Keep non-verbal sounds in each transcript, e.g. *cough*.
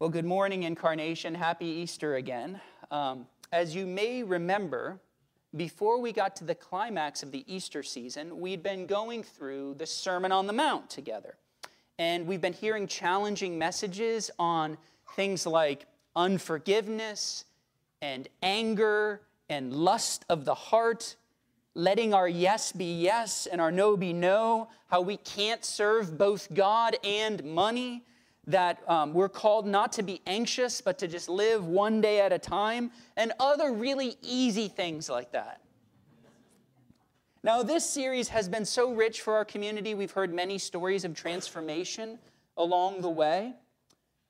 Well, good morning, Incarnation. Happy Easter again. Um, as you may remember, before we got to the climax of the Easter season, we'd been going through the Sermon on the Mount together. And we've been hearing challenging messages on things like unforgiveness and anger and lust of the heart, letting our yes be yes and our no be no, how we can't serve both God and money, that um, we're called not to be anxious, but to just live one day at a time, and other really easy things like that. Now, this series has been so rich for our community. We've heard many stories of transformation along the way.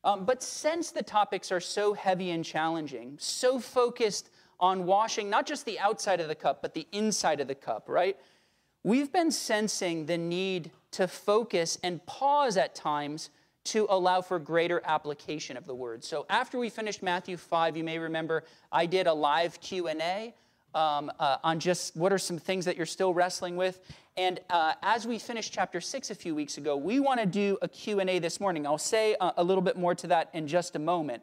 Um, but since the topics are so heavy and challenging, so focused on washing not just the outside of the cup, but the inside of the cup, right? We've been sensing the need to focus and pause at times to allow for greater application of the word. So after we finished Matthew 5, you may remember I did a live Q&A um, uh, on just what are some things that you're still wrestling with. And uh, as we finished chapter 6 a few weeks ago, we want to do a Q&A this morning. I'll say a, a little bit more to that in just a moment.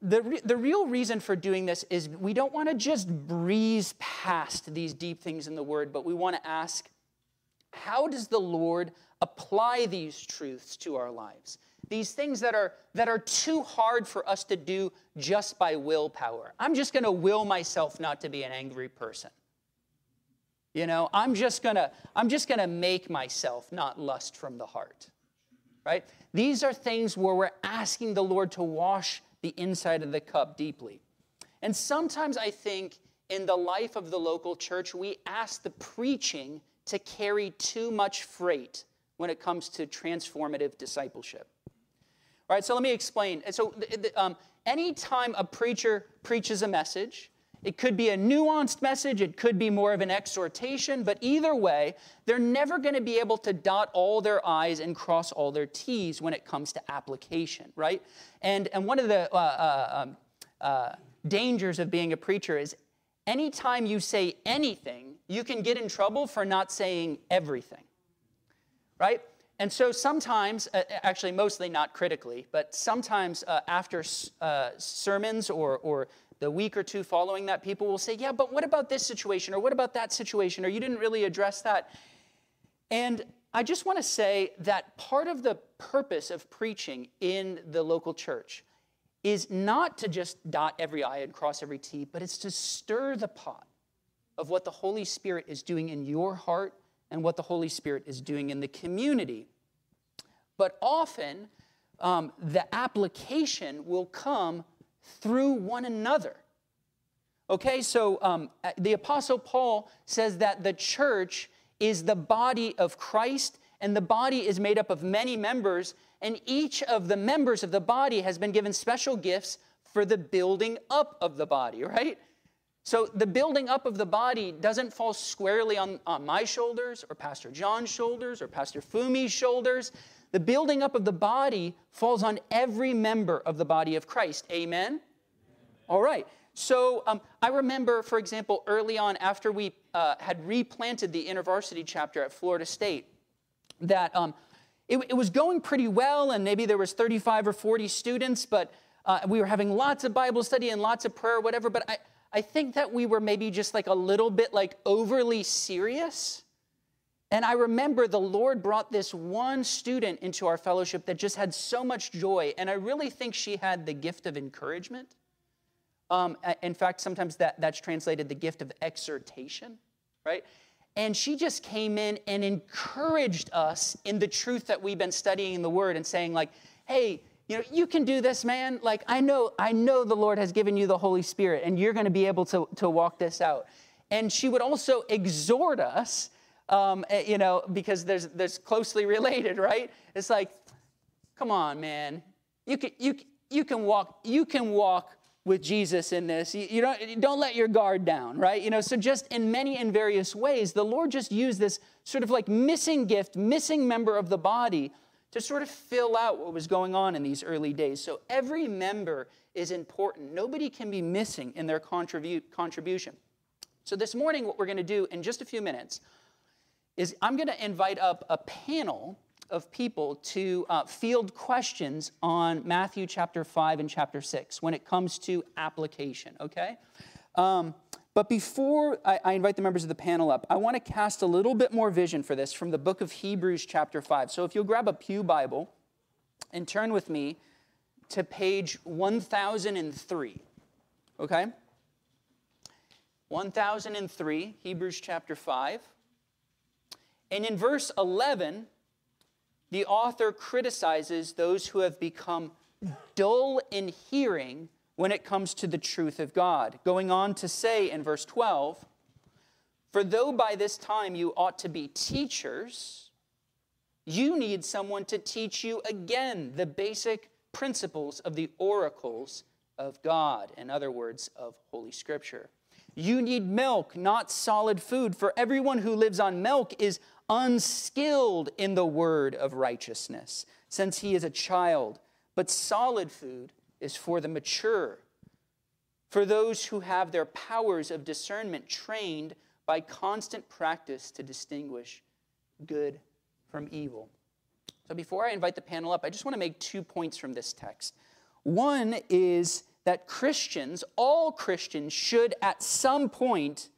The, re- the real reason for doing this is we don't want to just breeze past these deep things in the Word, but we want to ask, how does the Lord apply these truths to our lives? these things that are that are too hard for us to do just by willpower. I'm just going to will myself not to be an angry person. You know, I'm just going to I'm just going to make myself not lust from the heart. Right? These are things where we're asking the Lord to wash the inside of the cup deeply. And sometimes I think in the life of the local church, we ask the preaching to carry too much freight when it comes to transformative discipleship. All right, so let me explain. So, um, anytime a preacher preaches a message, it could be a nuanced message, it could be more of an exhortation, but either way, they're never going to be able to dot all their I's and cross all their T's when it comes to application, right? And, and one of the uh, uh, um, uh, dangers of being a preacher is anytime you say anything, you can get in trouble for not saying everything, right? And so sometimes, uh, actually, mostly not critically, but sometimes uh, after uh, sermons or, or the week or two following that, people will say, Yeah, but what about this situation? Or what about that situation? Or you didn't really address that. And I just want to say that part of the purpose of preaching in the local church is not to just dot every I and cross every T, but it's to stir the pot of what the Holy Spirit is doing in your heart and what the Holy Spirit is doing in the community. But often, um, the application will come through one another. Okay, so um, the Apostle Paul says that the church is the body of Christ, and the body is made up of many members, and each of the members of the body has been given special gifts for the building up of the body, right? So the building up of the body doesn't fall squarely on, on my shoulders or Pastor John's shoulders or Pastor Fumi's shoulders. The building up of the body falls on every member of the body of Christ. Amen? Amen. All right. So um, I remember, for example, early on after we uh, had replanted the InterVarsity chapter at Florida State, that um, it, it, was going pretty well, and maybe there was 35 or 40 students, but uh, we were having lots of Bible study and lots of prayer, whatever. But I, I think that we were maybe just like a little bit like overly serious. And I remember the Lord brought this one student into our fellowship that just had so much joy. And I really think she had the gift of encouragement. Um, in fact, sometimes that, that's translated the gift of exhortation, right? And she just came in and encouraged us in the truth that we've been studying in the Word and saying, like, hey, you know, you can do this, man. Like, I know, I know the Lord has given you the Holy Spirit and you're going to be able to, to walk this out. And she would also exhort us, um, eh, you know, because there's, there's closely *laughs* related, right? It's like, come on, man. You can, you, you can walk, you can walk with Jesus in this. You, you, don't, you don't let your guard down, right? You know, so just in many and various ways, the Lord just used this sort of like missing gift, missing member of the body to sort of fill out what was going on in these early days. So every member is important. Nobody can be missing in their contribu- contribution. So this morning, what we're going to do in just a few minutes is I'm going to invite up a panel of people to uh, field questions on Matthew chapter 5 and chapter 6 when it comes to application, okay? Um, but before I, I, invite the members of the panel up, I want to cast a little bit more vision for this from the book of Hebrews, chapter 5. So if you'll grab a Pew Bible and turn with me to page 1003, okay? 1003, Hebrews chapter 5. And in verse 11, the author criticizes those who have become dull in hearing when it comes to the truth of God. Going on to say in verse 12, For though by this time you ought to be teachers, you need someone to teach you again the basic principles of the oracles of God, in other words, of Holy Scripture. You need milk, not solid food, for everyone who lives on milk is unskilled in the word of righteousness, since he is a child. But solid food is for the mature, for those who have their powers of discernment trained by constant practice to distinguish good from evil. So before I invite the panel up, I just want to make two points from this text. One is that Christians, all Christians, should at some point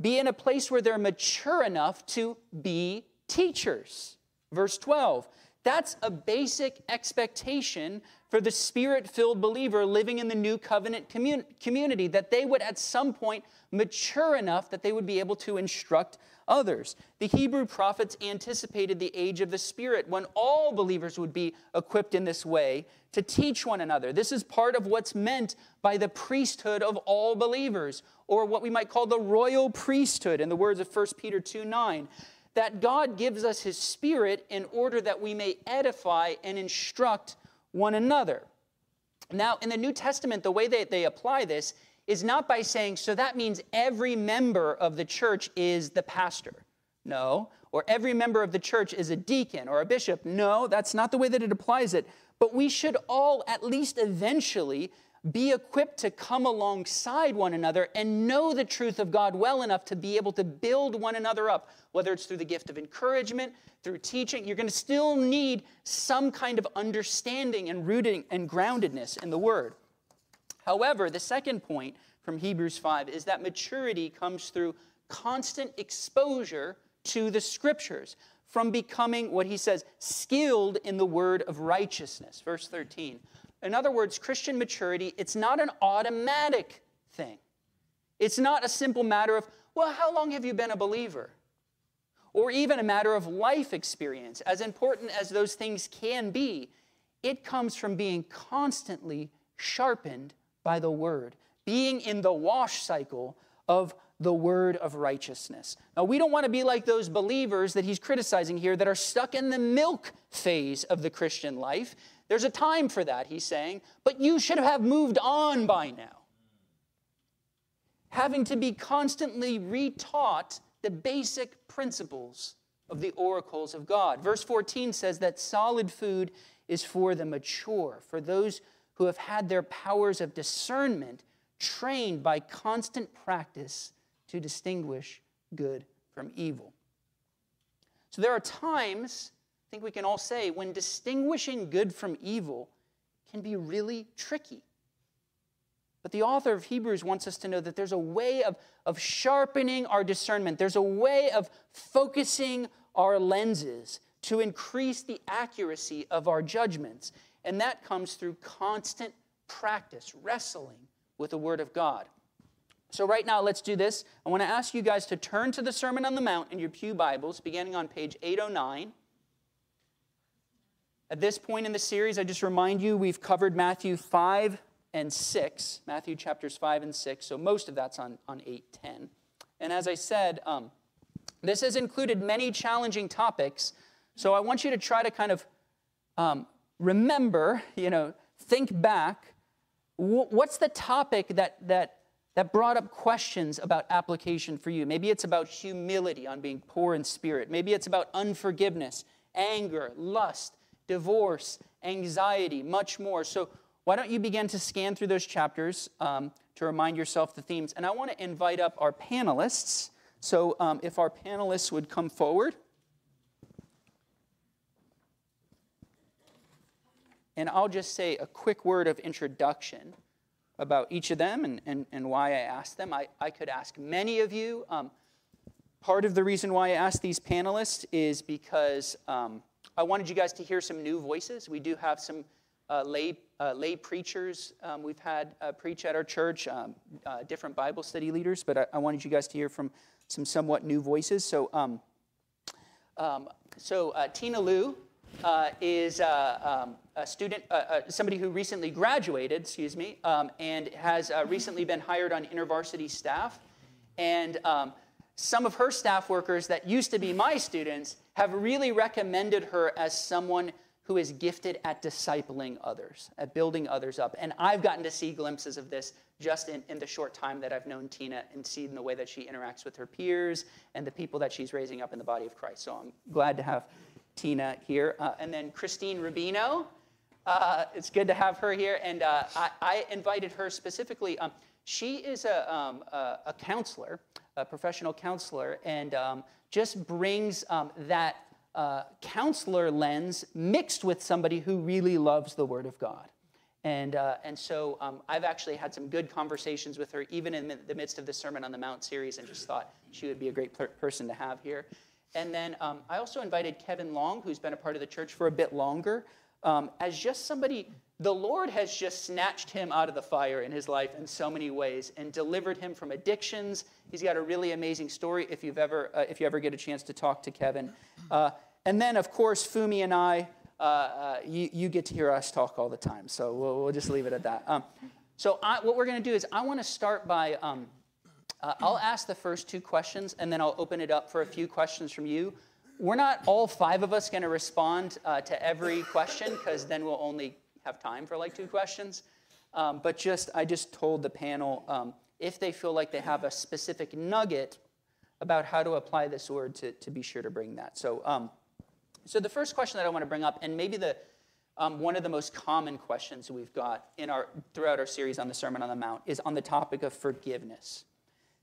be in a place where they're mature enough to be teachers. Verse 12. That's a basic expectation for the spirit filled believer living in the new covenant commun- community, that they would at some point mature enough that they would be able to instruct others. The Hebrew prophets anticipated the age of the Spirit when all believers would be equipped in this way to teach one another. This is part of what's meant by the priesthood of all believers, or what we might call the royal priesthood, in the words of 1 Peter 2 9. That God gives us his Spirit in order that we may edify and instruct one another. Now, in the New Testament, the way that they apply this is not by saying, so that means every member of the church is the pastor. No. Or every member of the church is a deacon or a bishop. No, that's not the way that it applies it. But we should all, at least eventually, be equipped to come alongside one another and know the truth of God well enough to be able to build one another up, whether it's through the gift of encouragement, through teaching. You're going to still need some kind of understanding and rooting and groundedness in the Word. However, the second point from Hebrews 5 is that maturity comes through constant exposure to the scriptures, from becoming what he says, skilled in the word of righteousness. Verse 13. In other words, Christian maturity, it's not an automatic thing. It's not a simple matter of, well, how long have you been a believer? Or even a matter of life experience, as important as those things can be. It comes from being constantly sharpened by the word, being in the wash cycle of the word of righteousness. Now, we don't want to be like those believers that he's criticizing here that are stuck in the milk phase of the Christian life. There's a time for that, he's saying, but you should have moved on by now. Having to be constantly retaught the basic principles of the oracles of God. Verse 14 says that solid food is for the mature, for those who have had their powers of discernment trained by constant practice to distinguish good from evil. So there are times, I think we can all say, when distinguishing good from evil can be really tricky. But the author of Hebrews wants us to know that there's a way of, of sharpening our discernment, there's a way of focusing our lenses to increase the accuracy of our judgments. And that comes through constant practice, wrestling with the Word of God. So, right now, let's do this. I want to ask you guys to turn to the Sermon on the Mount in your Pew Bibles, beginning on page 809. At this point in the series, I just remind you we've covered Matthew 5 and 6, Matthew chapters 5 and 6, so most of that's on, on 810. And as I said, um, this has included many challenging topics, so I want you to try to kind of um, remember, you know, think back. What's the topic that, that, that brought up questions about application for you? Maybe it's about humility on being poor in spirit. Maybe it's about unforgiveness, anger, lust, divorce, anxiety, much more. So, why don't you begin to scan through those chapters um, to remind yourself the themes? And I want to invite up our panelists. So, um, if our panelists would come forward. and I'll just say a quick word of introduction about each of them and, and, and why I asked them. I, I could ask many of you. Um, part of the reason why I asked these panelists is because um, I wanted you guys to hear some new voices. We do have some uh, lay, uh, lay preachers um, we've had uh, preach at our church, um, uh, different Bible study leaders, but I, I, wanted you guys to hear from some somewhat new voices. So, um, um so uh, Tina Liu uh, is um, a student, somebody who recently graduated, excuse me, um, and has recently been hired on InterVarsity staff. And some of her staff workers that used to be my students have really recommended her as someone who is gifted at discipling others, at building others up. And I've gotten to see glimpses of this just in, in the short time that I've known Tina and seen the way that she interacts with her peers and the people that she's raising up in the body of Christ. So I'm glad to have Tina here. Uh, and then Christine Rubino. Uh, it's good to have her here. And uh, I, I, invited her specifically. Um, she is a, um, a, a counselor a professional counselor, and um, just brings um, that uh, counselor lens mixed with somebody who really loves the Word of God. And, uh, and so um, I've actually had some good conversations with her, even in the midst of the Sermon on the Mount series, and just thought she would be a great per- person to have here. And then um, I also invited Kevin Long, who's been a part of the church for a bit longer, um, as just somebody the Lord has just snatched him out of the fire in his life in so many ways and delivered him from addictions. He's got a really amazing story if, you've ever, uh, if you ever get a chance to talk to Kevin. Uh, and then, of course, Fumi and I, uh, uh you, you, get to hear us talk all the time. So we'll, we'll just leave it at that. Um, so I, what we're going to do is I want to start by, um, uh, I'll ask the first two questions, and then I'll open it up for a few questions from you. We're not all five of us going to respond uh, to every question because then we'll only have time for like two questions. Um, but just, I just told the panel um, if they feel like they have a specific nugget about how to apply this word to, to be sure to bring that. So, um, so the first question that I want to bring up, and maybe the um, one of the most common questions we've got in our throughout our series on the Sermon on the Mount is on the topic of forgiveness.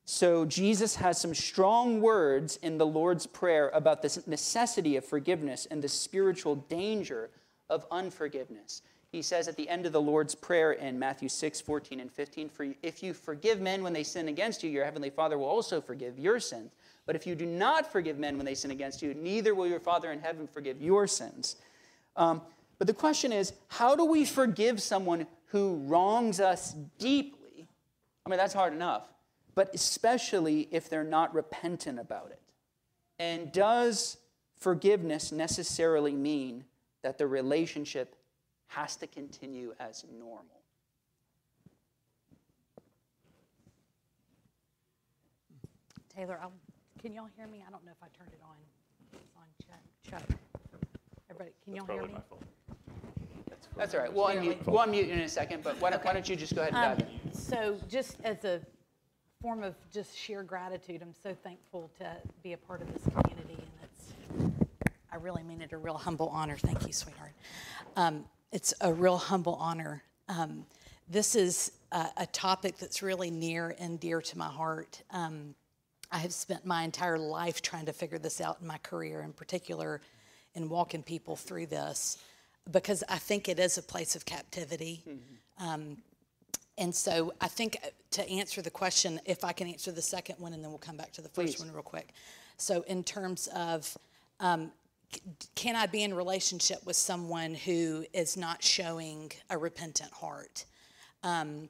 So Jesus has some strong words in the Lord's Prayer about the necessity of forgiveness and the spiritual danger of unforgiveness he says at the end of the Lord's Prayer in Matthew 6, 14 and 15, For if you forgive men when they sin against you, your heavenly Father will also forgive your sins. But if you do not forgive men when they sin against you, neither will your Father in heaven forgive your sins. Um, but the question is, how do we forgive someone who wrongs us deeply? I mean, that's hard enough, but especially if they're not repentant about it. And does forgiveness necessarily mean that the relationship has to continue as normal. Taylor, I'll, can y'all hear me? I don't know if I turned it on. It's on check. Check. Everybody, can y'all hear me? That's, That's all right. We'll unmute, we'll unmute in a second, but why don't, okay. why don't you just go ahead and dive um, So, just as a form of just sheer gratitude, I'm so thankful to be a part of this community, and it's, I really mean it a real humble honor. Thank you, sweetheart. Um, it's a real humble honor. Um, this is a, a, topic that's really near and dear to my heart. Um, I have spent my entire life trying to figure this out in my career, in particular, in walking people through this, because I think it is a place of captivity. Mm-hmm. Um, and so I think uh, to answer the question, if I can answer the second one, and then we'll come back to the first Please. one real quick. So, in terms of um, can I be in relationship with someone who is not showing a repentant heart um,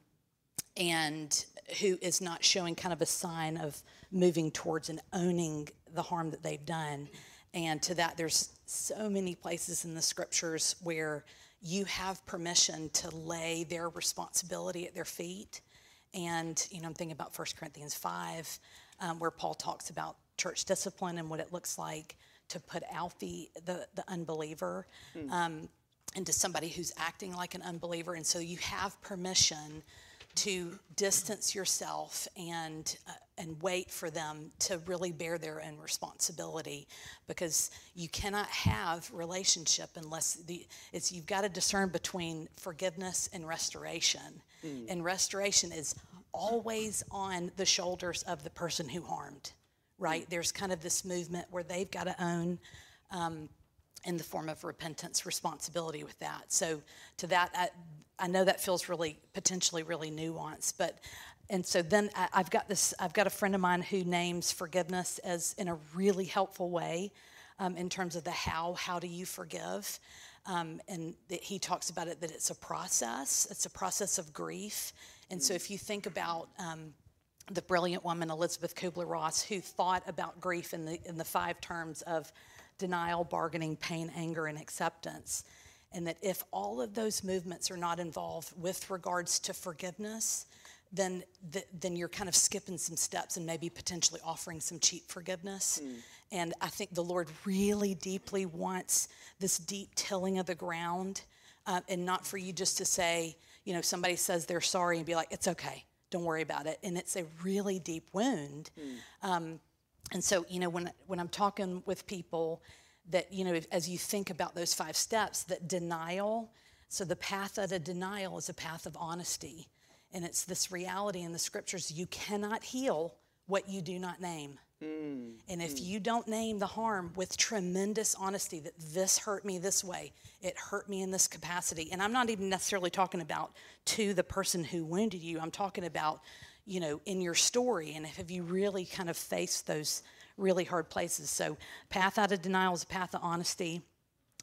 and who is not showing kind of a sign of moving towards and owning the harm that they've done? And to that, there's so many places in the scriptures where you have permission to lay their responsibility at their feet. And, you know, I'm thinking about 1 Corinthians 5, um, where Paul talks about church discipline and what it looks like to put Alfie, the the, unbeliever mm. um, into somebody who's acting like an unbeliever, and so you have permission to distance yourself and uh, and wait for them to really bear their own responsibility because you cannot have relationship unless the it's you've got to discern between forgiveness and restoration mm. and restoration is always on the shoulders of the person who harmed right? There's kind of this movement where they've got to own um, in the form of repentance responsibility with that. So to that, I, I know that feels really potentially really nuanced, but and so then I, I've got this. I've got a friend of mine who names forgiveness as in a really helpful way, um, in terms of the how. How do you forgive? Um, and he talks about it that it's a process. It's a process of grief. And so if you think about um, the brilliant woman Elizabeth Kubler-Ross, who thought about grief in the in the five terms of denial, bargaining, pain, anger, and acceptance. And that if all of those movements are not involved with regards to forgiveness, then, th- then you're kind of skipping some steps and maybe potentially offering some cheap forgiveness. Mm. And I think the Lord really deeply wants this deep tilling of the ground uh, and not for you just to say, you know, somebody says they're sorry and be like, it's okay, don't worry about it. And it's a really deep wound. Mm. Um, and so, you know, when, when I'm talking with people that, you know, as you think about those five steps, that denial, so the path out of denial is a path of honesty. And it's this reality in the scriptures you cannot heal what you do not name. Mm. And if mm. you don't name the harm with tremendous honesty that this hurt me this way, it hurt me in this capacity. And I'm not even necessarily talking about to the person who wounded you, I'm talking about you know, in your story? And have you really kind of faced those really hard places? So, path out of denial is a path of honesty.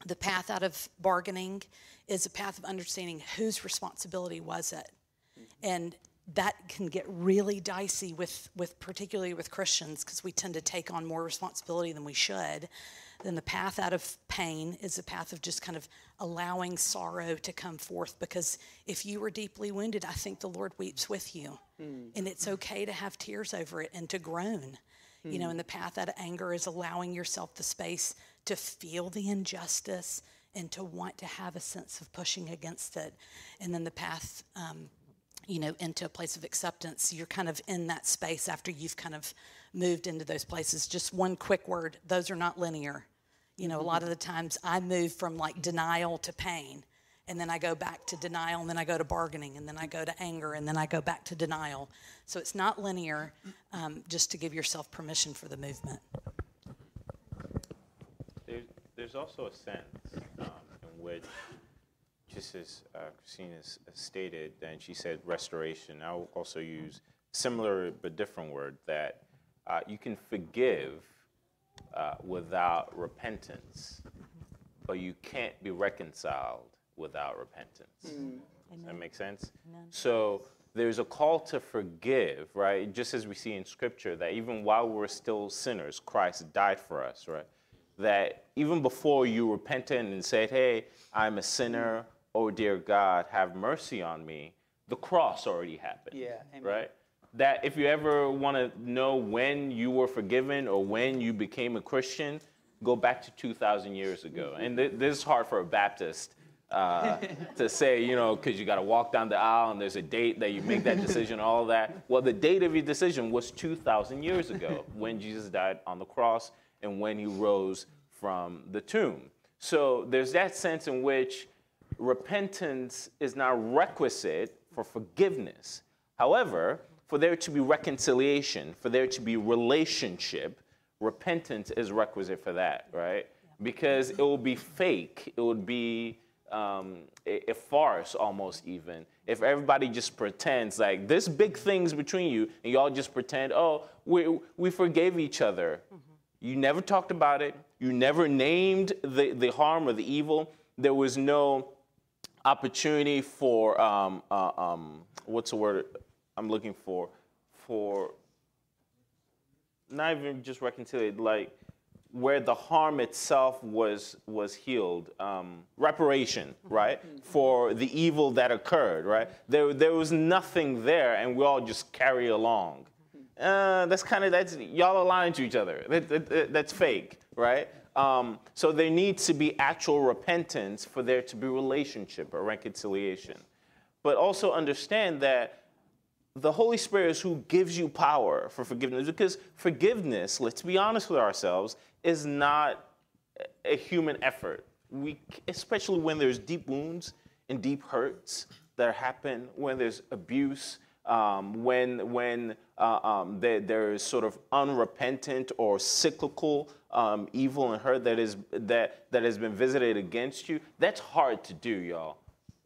The path out of bargaining is a path of understanding whose responsibility was it. And that can get really dicey with, with particularly with Christians because we tend to take on more responsibility than we should. Then the path out of pain is a path of just kind of allowing sorrow to come forth because if you were deeply wounded, I think the Lord weeps with you. Mm. And it's okay to have tears over it and to groan. Mm. You know, and the path out of anger is allowing yourself the space to feel the injustice and to want to have a sense of pushing against it. And then the path, um, you know, into a place of acceptance, you're kind of in that space after you've kind of moved into those places. Just one quick word those are not linear. You know, a lot of the times I move from like denial to pain, and then I go back to denial, and then I go to bargaining, and then I go to anger, and then I go back to denial. So it's not linear, um, just to give yourself permission for the movement. There's, there's also a sense um, in which, just as uh, Christina stated, and she said restoration, I'll also use similar but different word that uh, you can forgive uh, without repentance, but you can't be reconciled without repentance. Mm. Does that make sense? Amen. So there's a call to forgive, right? Just as we see in Scripture, that even while we're still sinners, Christ died for us, right? That even before you repented and said, hey, I'm a sinner, oh dear God, have mercy on me, the cross already happened. Yeah, amen. right? that if you ever want to know when you were forgiven or when you became a Christian, go back to 2,000 years ago. And th- this is hard for a Baptist uh, to say, you know, because you got to walk down the aisle and there's a date that you make that decision, all that. *laughs* Well, the date of your decision was 2,000 years ago when Jesus died on the cross and when he rose from the tomb. So there's that sense in which repentance is not requisite for forgiveness. However, for there to be reconciliation, for there to be relationship, repentance is requisite for that, right? Because it will be fake. It would be um, a, a, farce almost even. If everybody just pretends like this big things between you and y'all just pretend oh we, we forgave each other. Mm-hmm. you never talked about it. You never named the, the harm or the evil. There was no opportunity for um, uh, um, what's the word I'm looking for? For not even just reconciliate, like where the harm itself was was healed, um, reparation, right, for the evil that occurred, right. There there was nothing there, and we all just carry along. Uh, that's kind of that's y'all aligned to each other. That, that, that's fake, right? Um, so there needs to be actual repentance for there to be relationship or reconciliation, but also understand that the Holy Spirit is who gives you power for forgiveness because forgiveness, let's be honest with ourselves, is not a human effort. We, especially when there's deep wounds and deep hurts that happen, when there's abuse, um, when when uh, um, there, there is sort of unrepentant or cyclical um, evil and hurt that is that that has been visited against you, that's hard to do, y'all.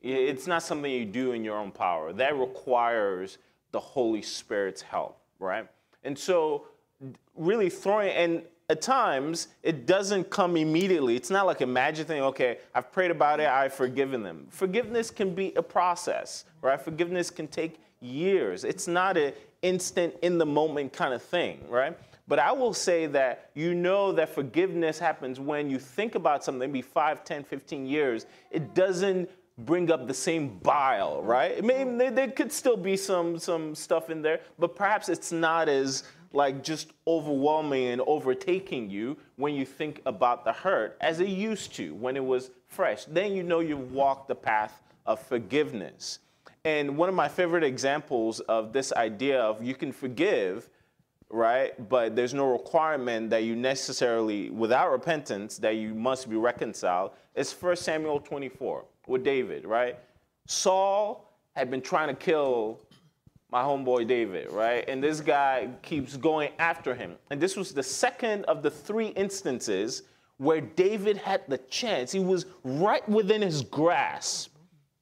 It's not something you do in your own power. That requires the Holy Spirit's help, right? And so, really throwing and at times it doesn't come immediately. It's not like a magic thing. Okay, I've prayed about it. I've forgiven them. Forgiveness can be a process, right? Forgiveness can take years. It's not an instant, in the moment kind of thing, right? But I will say that you know that forgiveness happens when you think about something, maybe 5, 10, 15 years. It doesn't bring up the same bile, right? It may, there could still be some, some stuff in there, but perhaps it's not as like just overwhelming and overtaking you when you think about the hurt as it used to when it was fresh. Then you know you've walked the path of forgiveness. And one of my favorite examples of this idea of you can forgive, right? But there's no requirement that you necessarily, without repentance, that you must be reconciled is 1 Samuel 24 with David, right? Saul had been trying to kill my homeboy David, right? And this guy keeps going after him. And this was the second of the three instances where David had the chance. He was right within his grasp.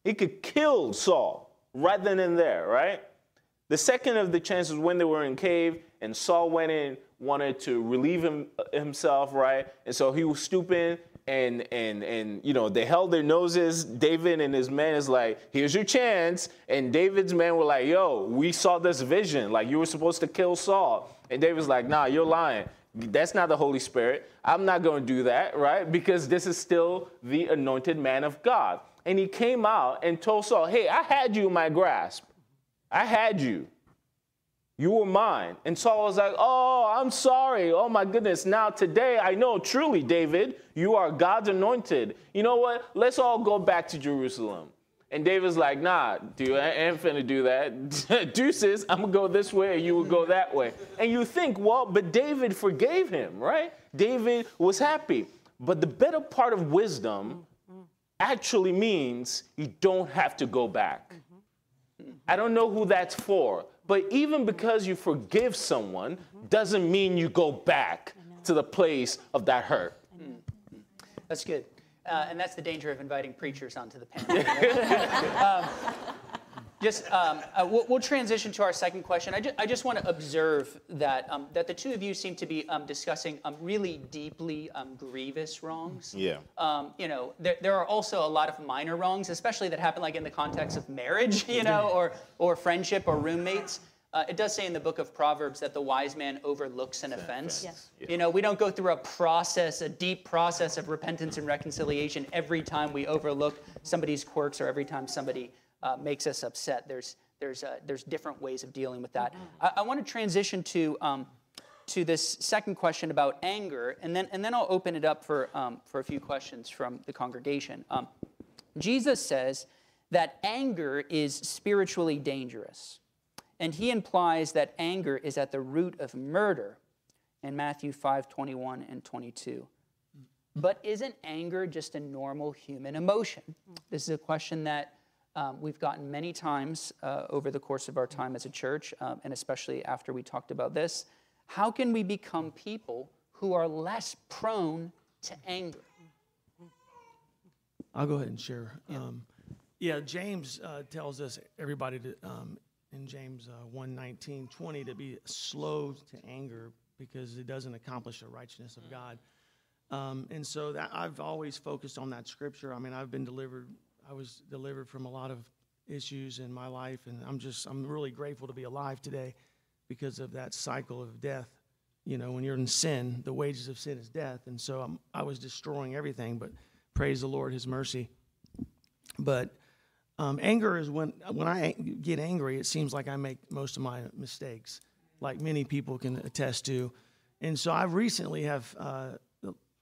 He could kill Saul right then and there, right? The second of the chances when they were in cave and Saul went in, wanted to relieve him, himself, right? And so he was stooping and and and you know they held their noses. David and his men is like, here's your chance. And David's men were like, yo, we saw this vision. Like you were supposed to kill Saul. And David's like, nah, you're lying. That's not the Holy Spirit. I'm not going to do that, right? Because this is still the anointed man of God and he came out and told Saul, Hey, I had you in my grasp. I had you. You were mine. And Saul was like, Oh, I'm sorry. Oh my goodness. Now, today, I know truly, David, you are God's anointed. You know what? Let's all go back to Jerusalem. And David's like, Nah, dude, I ain't finna do that. *laughs* Deuces, I'm gonna go this way, and you will go that way. And you think, Well, but David forgave him, right? David was happy. But the better part of wisdom actually means you don't have to go back. I don't know who that's for, but even because you forgive someone doesn't mean you go back to the place of that hurt. That's good. Uh, and that's the danger of inviting preachers onto the panel. *laughs* Um, just um, uh, we'll, we'll, transition to our second question. I, ju- I just want to observe that um, that the two of you seem to be um, discussing um, really deeply um, grievous wrongs. Yeah. Um, you know, there, there are also a lot of minor wrongs, especially that happen like in the context of marriage, you know, or or friendship or roommates. Uh, it does say in the book of Proverbs that the wise man overlooks an offense. Yes. You know, we don't go through a process, a deep process of repentance and reconciliation every time we overlook somebody's quirks or every time somebody uh, makes us upset. There's, there's, uh, there's different ways of dealing with that. Mm-hmm. I, I want to transition to, um, to this second question about anger, and then, and then I'll open it up for, um, for a few questions from the congregation. Um, Jesus says that anger is spiritually dangerous, and he implies that anger is at the root of murder in Matthew 5 21 and 22. But isn't anger just a normal human emotion? This is a question that um, we've gotten many times uh, over the course of our time as a church, um, and especially after we talked about this. How can we become people who are less prone to anger? I'll go ahead and share. Yeah, um, yeah James uh, tells us, everybody, to, um, in James uh, 1 19, 20, to be slow to anger because it doesn't accomplish the righteousness of God. Um, and so that, I've always focused on that scripture. I mean, I've been delivered I was delivered from a lot of issues in my life, and I'm just I'm really grateful to be alive today because of that cycle of death. You know, when you're in sin, the wages of sin is death, and so I'm, I was destroying everything. But praise the Lord, His mercy. But um, anger is when when I get angry, it seems like I make most of my mistakes, like many people can attest to. And so I recently have uh,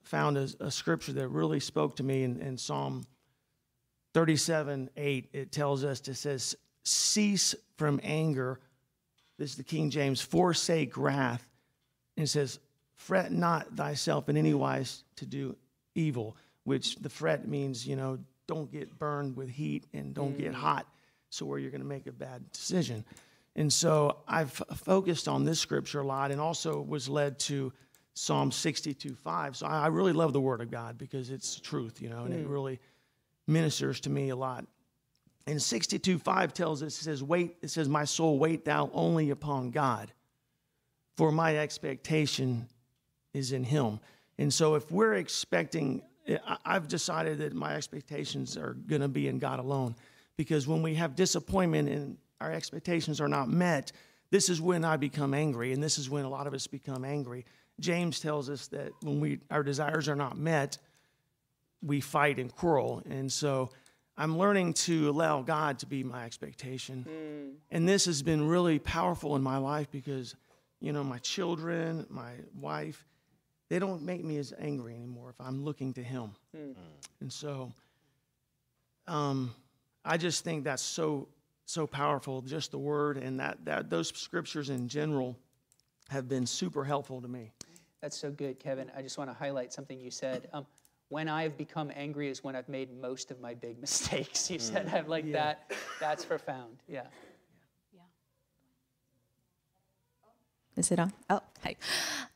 found a, a, scripture that really spoke to me in, in Psalm 37 8, it tells us, it says, cease from anger. This is the King James, forsake wrath. And it says, fret not thyself in any wise to do evil, which the fret means, you know, don't get burned with heat and don't mm. get hot, so where you're going to make a bad decision. And so I've focused on this scripture a lot and also was led to Psalm 62 5. So I I really love the Word of God because it's truth, you know, and it really ministers to me a lot. And 62 5 tells us, it says, Wait, it says, My soul, wait thou only upon God, for my expectation is in Him. And so if we're expecting, eh, I- I've decided that my expectations are going to be in God alone. Because when we have disappointment and our expectations are not met, this is when I become angry, and this is when a lot of us become angry. James tells us that when we our desires are not met, we fight and quarrel. And so I'm learning to allow God to be my expectation. And this has been really powerful in my life because, you know, my children, my wife, they don't make me as angry anymore if I'm looking to Him. And so um, I just think that's so, so powerful, just the word and that, that those scriptures in general have been super helpful to me. That's so good, Kevin. I just want to highlight something you said. Um, when I've become angry is when I've made most of my big *laughs* mistakes. You said I'm like that. That's profound. Yeah. yeah. Is it on? Oh, hi.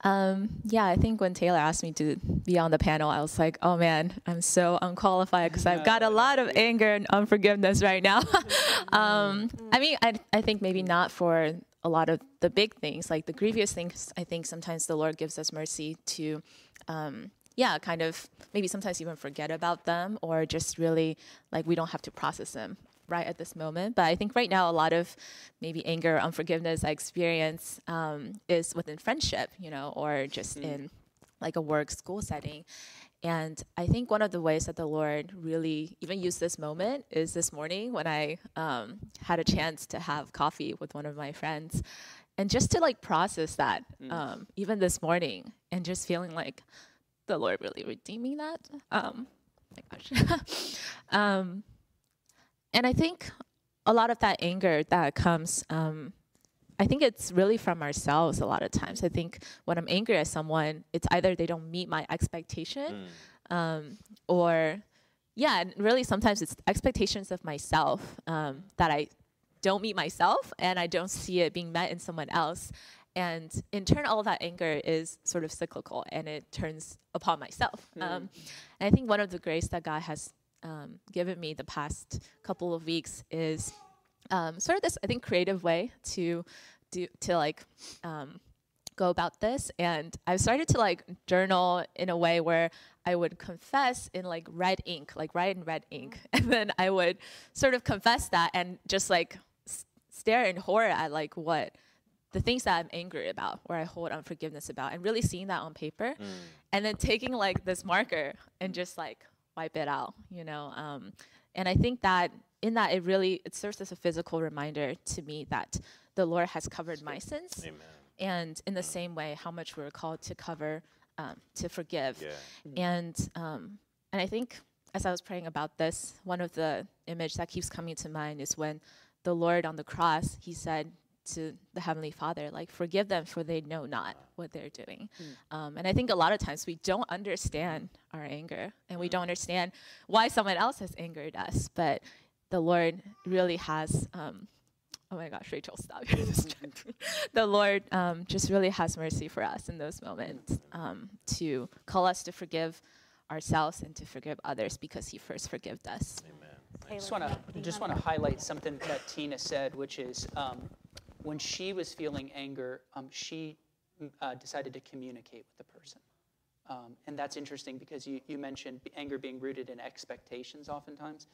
Um, yeah, I think when Taylor asked me to be on the panel, I was like, oh man, I'm so unqualified because I've got a lot of anger and unforgiveness right now. *laughs* um, I mean, I, I think maybe not for a lot of the big things, like the grievous things. I think sometimes the Lord gives us mercy to, um, yeah, kind of maybe sometimes even forget about them or just really like we don't have to process them right at this moment. But I think right now, a lot of maybe anger, unforgiveness I experience um, is within friendship, you know, or just in like a work school setting. And I think one of the ways that the Lord really even used this moment is this morning when I um, had a chance to have coffee with one of my friends and just to like process that um, even this morning and just feeling like the Lord really redeeming that. Um, my gosh. *laughs* um, and I think a lot of that anger that comes, um, I think it's really from ourselves a lot of times. I think when I'm angry at someone, it's either they don't meet my expectation, um, or yeah, and really sometimes it's expectations of myself um, that I don't meet myself and I don't see it being met in someone else. And in turn, all that anger is sort of cyclical and it turns upon myself. Um, and I think one of the grace that God has um, given me the past couple of weeks is um, sort of this, I think, creative way to do to like um, go about this. And I've started to like journal in a way where I would confess in like red ink, like write in red ink, *laughs* and then I would sort of confess that and just like s- stare in horror at like what the things that I'm angry about or I hold unforgiveness about and really seeing that on paper and then taking like this marker and just like wipe it out, you know. Um, and I think that in that it really it serves as a physical reminder to me that the Lord has covered my sins, Amen. and in the same way, how much we're called to cover, um, to forgive, Yeah. and um, and I think as I was praying about this, one of the image that keeps coming to mind is when the Lord on the cross, He said to the Heavenly Father, like, forgive them for they know not what they're doing. Um, and I think a lot of times we don't understand our anger and we don't understand why someone else has angered us. But the Lord really has, um, oh my gosh, Rachel, stop. *laughs* You're distracting. *laughs* the Lord um, just really has mercy for us in those moments um, to call us to forgive ourselves and to forgive others because He first forgave us. Amen. I just want to just want to highlight something that Tina said, which is um, when she was feeling anger, um, she uh, decided to communicate with the person, um, and that's interesting because you you mentioned anger being rooted in expectations oftentimes,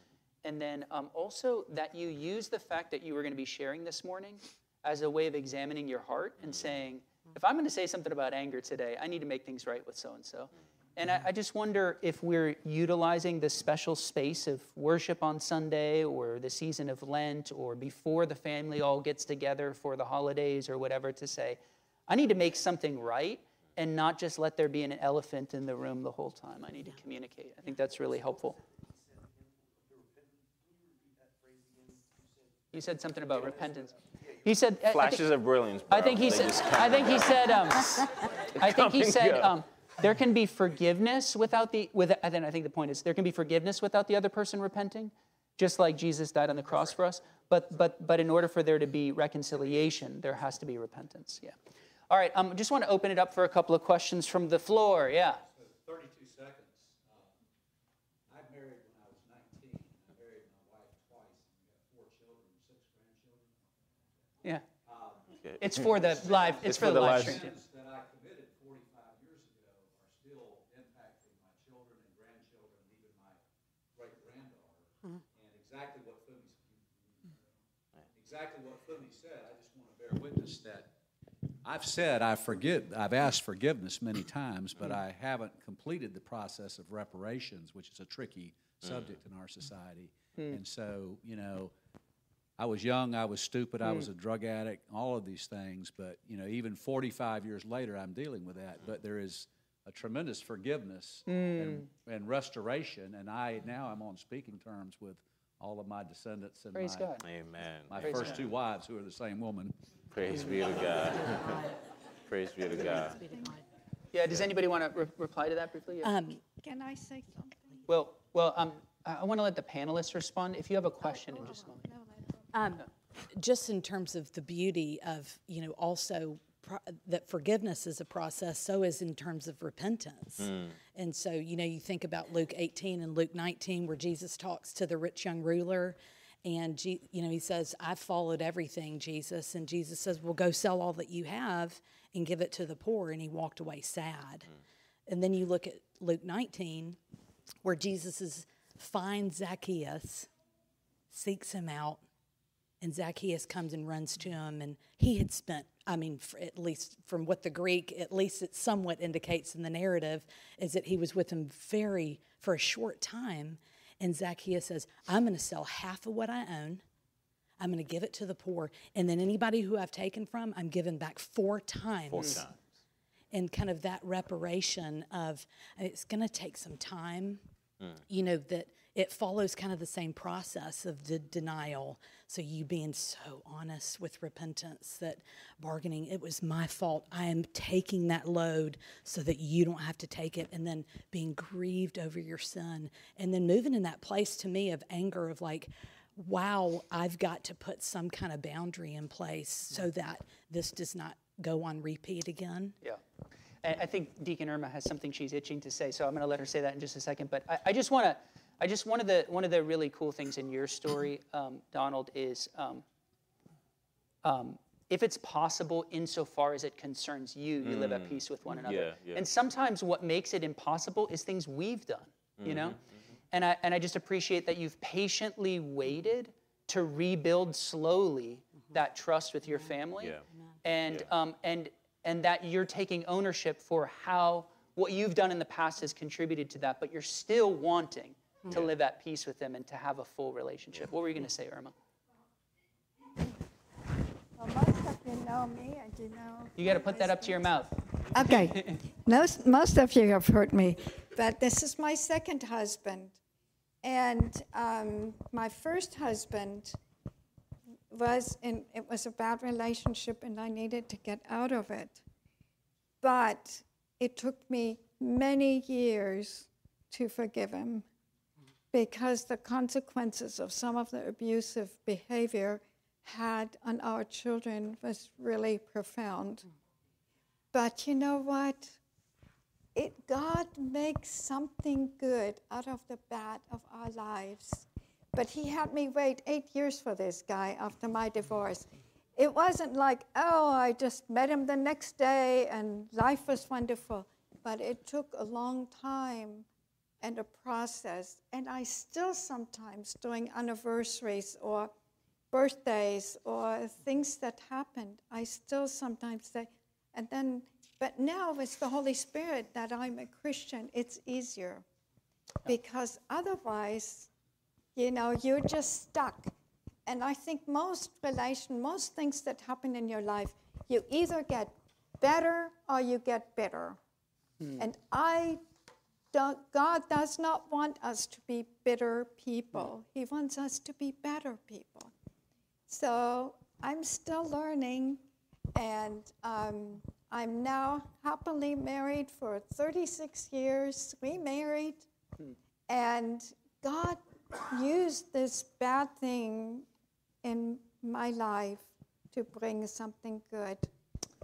and then um, also that you use the fact that you were going to be sharing this morning as a way of examining your heart and saying, if I'm going to say something about anger today, I need to make things right with so and so. And I, I just wonder if we're utilizing this special space of worship on Sunday or the season of Lent or before the family all gets together for the holidays or whatever to say, I need to make something right and not just let there be an elephant in the room the whole time. I need to communicate. I think that's really helpful. You said something about repentance. He said, I think- Flashes of brilliance. I think he They said. *laughs* I think he said. Um, I think he said. Um, there can be forgiveness without the. With, and then I think the point is there can be forgiveness without the other person repenting. just like Jesus died on the cross for us. But, but, but in order for there to be reconciliation, there has to be repentance. Yeah. All right, I um, just want to open it up for a couple of questions from the floor. Yeah. 32 seconds. Uh, I married when I was 19. I married my wife twice, and we got four children, six grandchildren. Yeah. It's for the live. It's, for, the live stream. too. Sins that I committed 45 years ago are still impacting my children and grandchildren, and even my great granddaughter. And exactly what Fumi, exactly what Fumi said, I just want to bear witness that. I've said I forgive, I've asked forgiveness many times, but I haven't completed the process of reparations, which is a tricky mm. subject in our society. Hmm. And so, you know, I was young, I was stupid, I was hmm. a drug addict, all of these things, but, you know, even 45 years later, I'm dealing with that. But there is a tremendous forgiveness hmm. and, and restoration, and I, now I'm on speaking terms with all of my descendants and Praise my, God. Amen. my first two wives, who are the same woman. Praise be to God. *laughs* Praise be to God. Yeah. Does anybody want to re- reply to that briefly? Yeah. Um, Can I say something? well, well, um, I, I want to let the panelists respond. If you have a question, in just a moment. No. Um, just in terms of the beauty of, you know, also pro- that forgiveness is a process, so is in terms of repentance. Hmm. And so, you know, you think about Luke 18 and Luke 19, where Jesus talks to the rich young ruler. And, you know, he says, I've followed everything, Jesus. And Jesus says, Well, go sell all that you have and give it to the poor. And he walked away sad. Hmm. And then you look at Luke 19, where Jesus is, finds Zacchaeus, seeks him out, and Zacchaeus comes and runs to him, and he had spent, I mean, at least from what the Greek, at least it somewhat indicates in the narrative, is that he was with him very, for a short time. And Zacchaeus says, I'm going to sell half of what I own. I'm going to give it to the poor. And then anybody who I've taken from, I'm giving back four times Four times. and kind of that reparation of it's going to take some time mm. you know that it follows kind of the same process of the denial so you being so honest with repentance that bargaining it was my fault i am taking that load so that you don't have to take it and then being grieved over your sin and then moving in that place to me of anger of like wow i've got to put some kind of boundary in place so that this does not go on repeat again Yeah. I think Deacon Irma has something she's itching to say, so I'm going to let her say that in just a second. But I, I just want to, I just one of the one of the really cool things in your story, um, Donald, is um, um, if it's possible, insofar as it concerns you, you live at peace with one another. Yeah, yeah. And sometimes what makes it impossible is things we've done, you know. And I and I just appreciate that you've patiently waited to rebuild slowly that trust with your family Yeah. and um, and and that you're taking ownership for how what you've done in the past has contributed to that, but you're still wanting to live at peace with them and to have a full relationship. What were you going to say, Irma? Well, most of you know me, and you know. You got to put that up to your mouth. Okay. *laughs* most, most of you have heard me, but this is my second husband. And um, my first husband was in, it was a bad relationship, and I needed to get out of it. But it took me many years to forgive him because the consequences of some of the abusive behavior had on our children was really profound. Hmm. But you know what? It, God makes something good out of the bad of our lives. But He had me wait eight years for this guy after my divorce. It wasn't like, oh, I just met him the next day and life was wonderful. But it took a long time and a process. And I still sometimes, during anniversaries or birthdays or things that happened, I still sometimes say, and then, but now it's the Holy Spirit that I'm a Christian, it's easier. Because otherwise, you know, you're just stuck. And I think most relation, most things that happen in your life, you either get better or you get bitter. Hmm. And I God does not want us to be bitter people. He wants us to be better people. So I'm still learning, and um, I'm now happily married for 36 years, remarried, and God used this bad thing in my life to bring something good.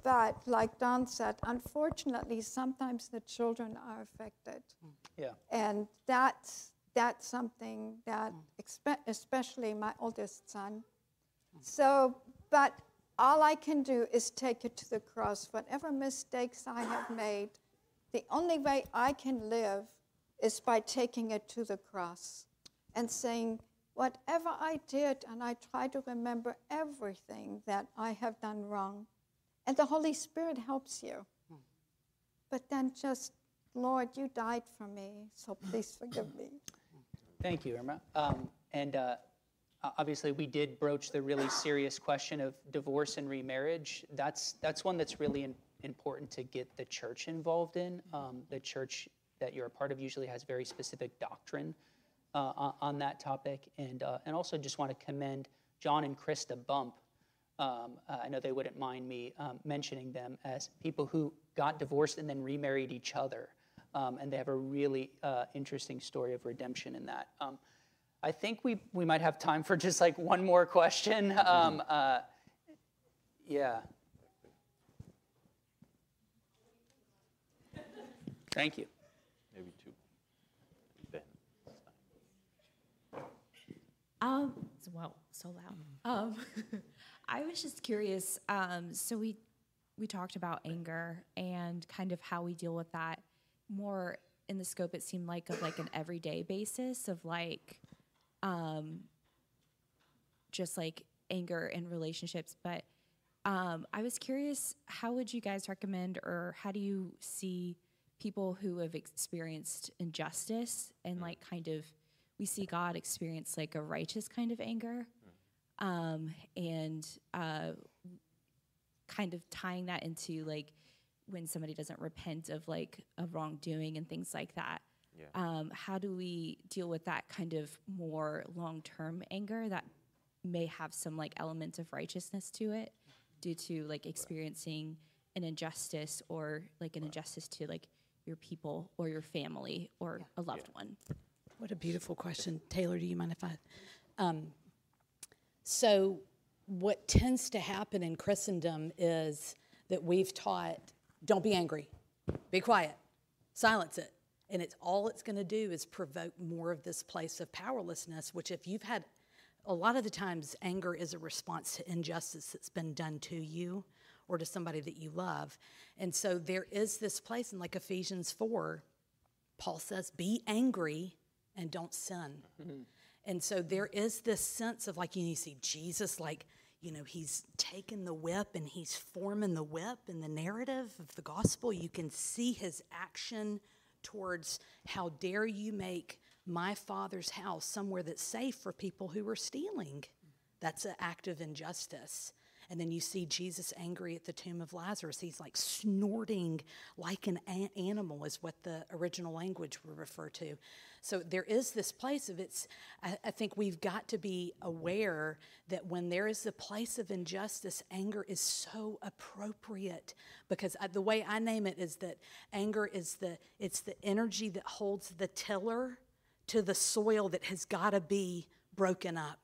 But like Don said, unfortunately, sometimes the children are affected. Mm. Yeah. And that's, that's something that, especially my oldest son. Mm. So, but all I can do is take it to the cross. Whatever mistakes I have *coughs* made, the only way I can live is by taking it to the cross and saying, whatever I did, and I try to remember everything that I have done wrong. And the Holy Spirit helps you. But then just, Lord, you died for me, so please forgive me. Thank you, Irma. Um, and uh, obviously, we did broach the really serious question of divorce and remarriage. That's that's one that's really in, important to get the church involved in. Um, the church that you're a part of usually has very specific doctrine uh, on, on that topic, and uh, and also just want to commend John and Krista Bump. Um, uh, I know they wouldn't mind me um, mentioning them as people who got divorced and then remarried each other. Um, and they have a really uh, interesting story of redemption in that. Um, I think we, we might have time for just like one more question. *laughs* Um, uh, yeah. Thank you. Maybe two. Ben. Um, wow, so loud. *laughs* I was just curious. Um, so we we talked about anger and kind of how we deal with that more in the scope. It seemed like of like an everyday basis of like, um, just like anger in relationships. But um, I was curious, how would you guys recommend, or how do you see people who have experienced injustice and like kind of we see God experience like a righteous kind of anger, um, and uh, kind of tying that into like when somebody doesn't repent of like a wrongdoing and things like that. Yeah. Um, how do we deal with that kind of more long term anger that may have some like element of righteousness to it due to like experiencing an injustice or like an injustice to like your people or your family or a loved one? What a beautiful question. Taylor, do you mind if I? Um, so, what tends to happen in Christendom is that we've taught don't be angry, be quiet, silence it. And it's all it's going to do is provoke more of this place of powerlessness, which, if you've had a lot of the times, anger is a response to injustice that's been done to you or to somebody that you love. And so, there is this place in like Ephesians 4, Paul says, be angry and don't sin. Mm-hmm. And so there is this sense of like, you, know, you see Jesus, like, you know, he's taking the whip and he's forming the whip in the narrative of the gospel. You can see his action towards how dare you make my father's house somewhere that's safe for people who are stealing. That's an act of injustice. And then you see Jesus angry at the tomb of Lazarus. He's like snorting like an animal, is what the original language would refer to. So there is this place of it's, I, I think we've got to be aware that when there is a place of injustice, anger is so appropriate because I, the way I name it is that anger is the, it's the energy that holds the tiller to the soil that has got to be broken up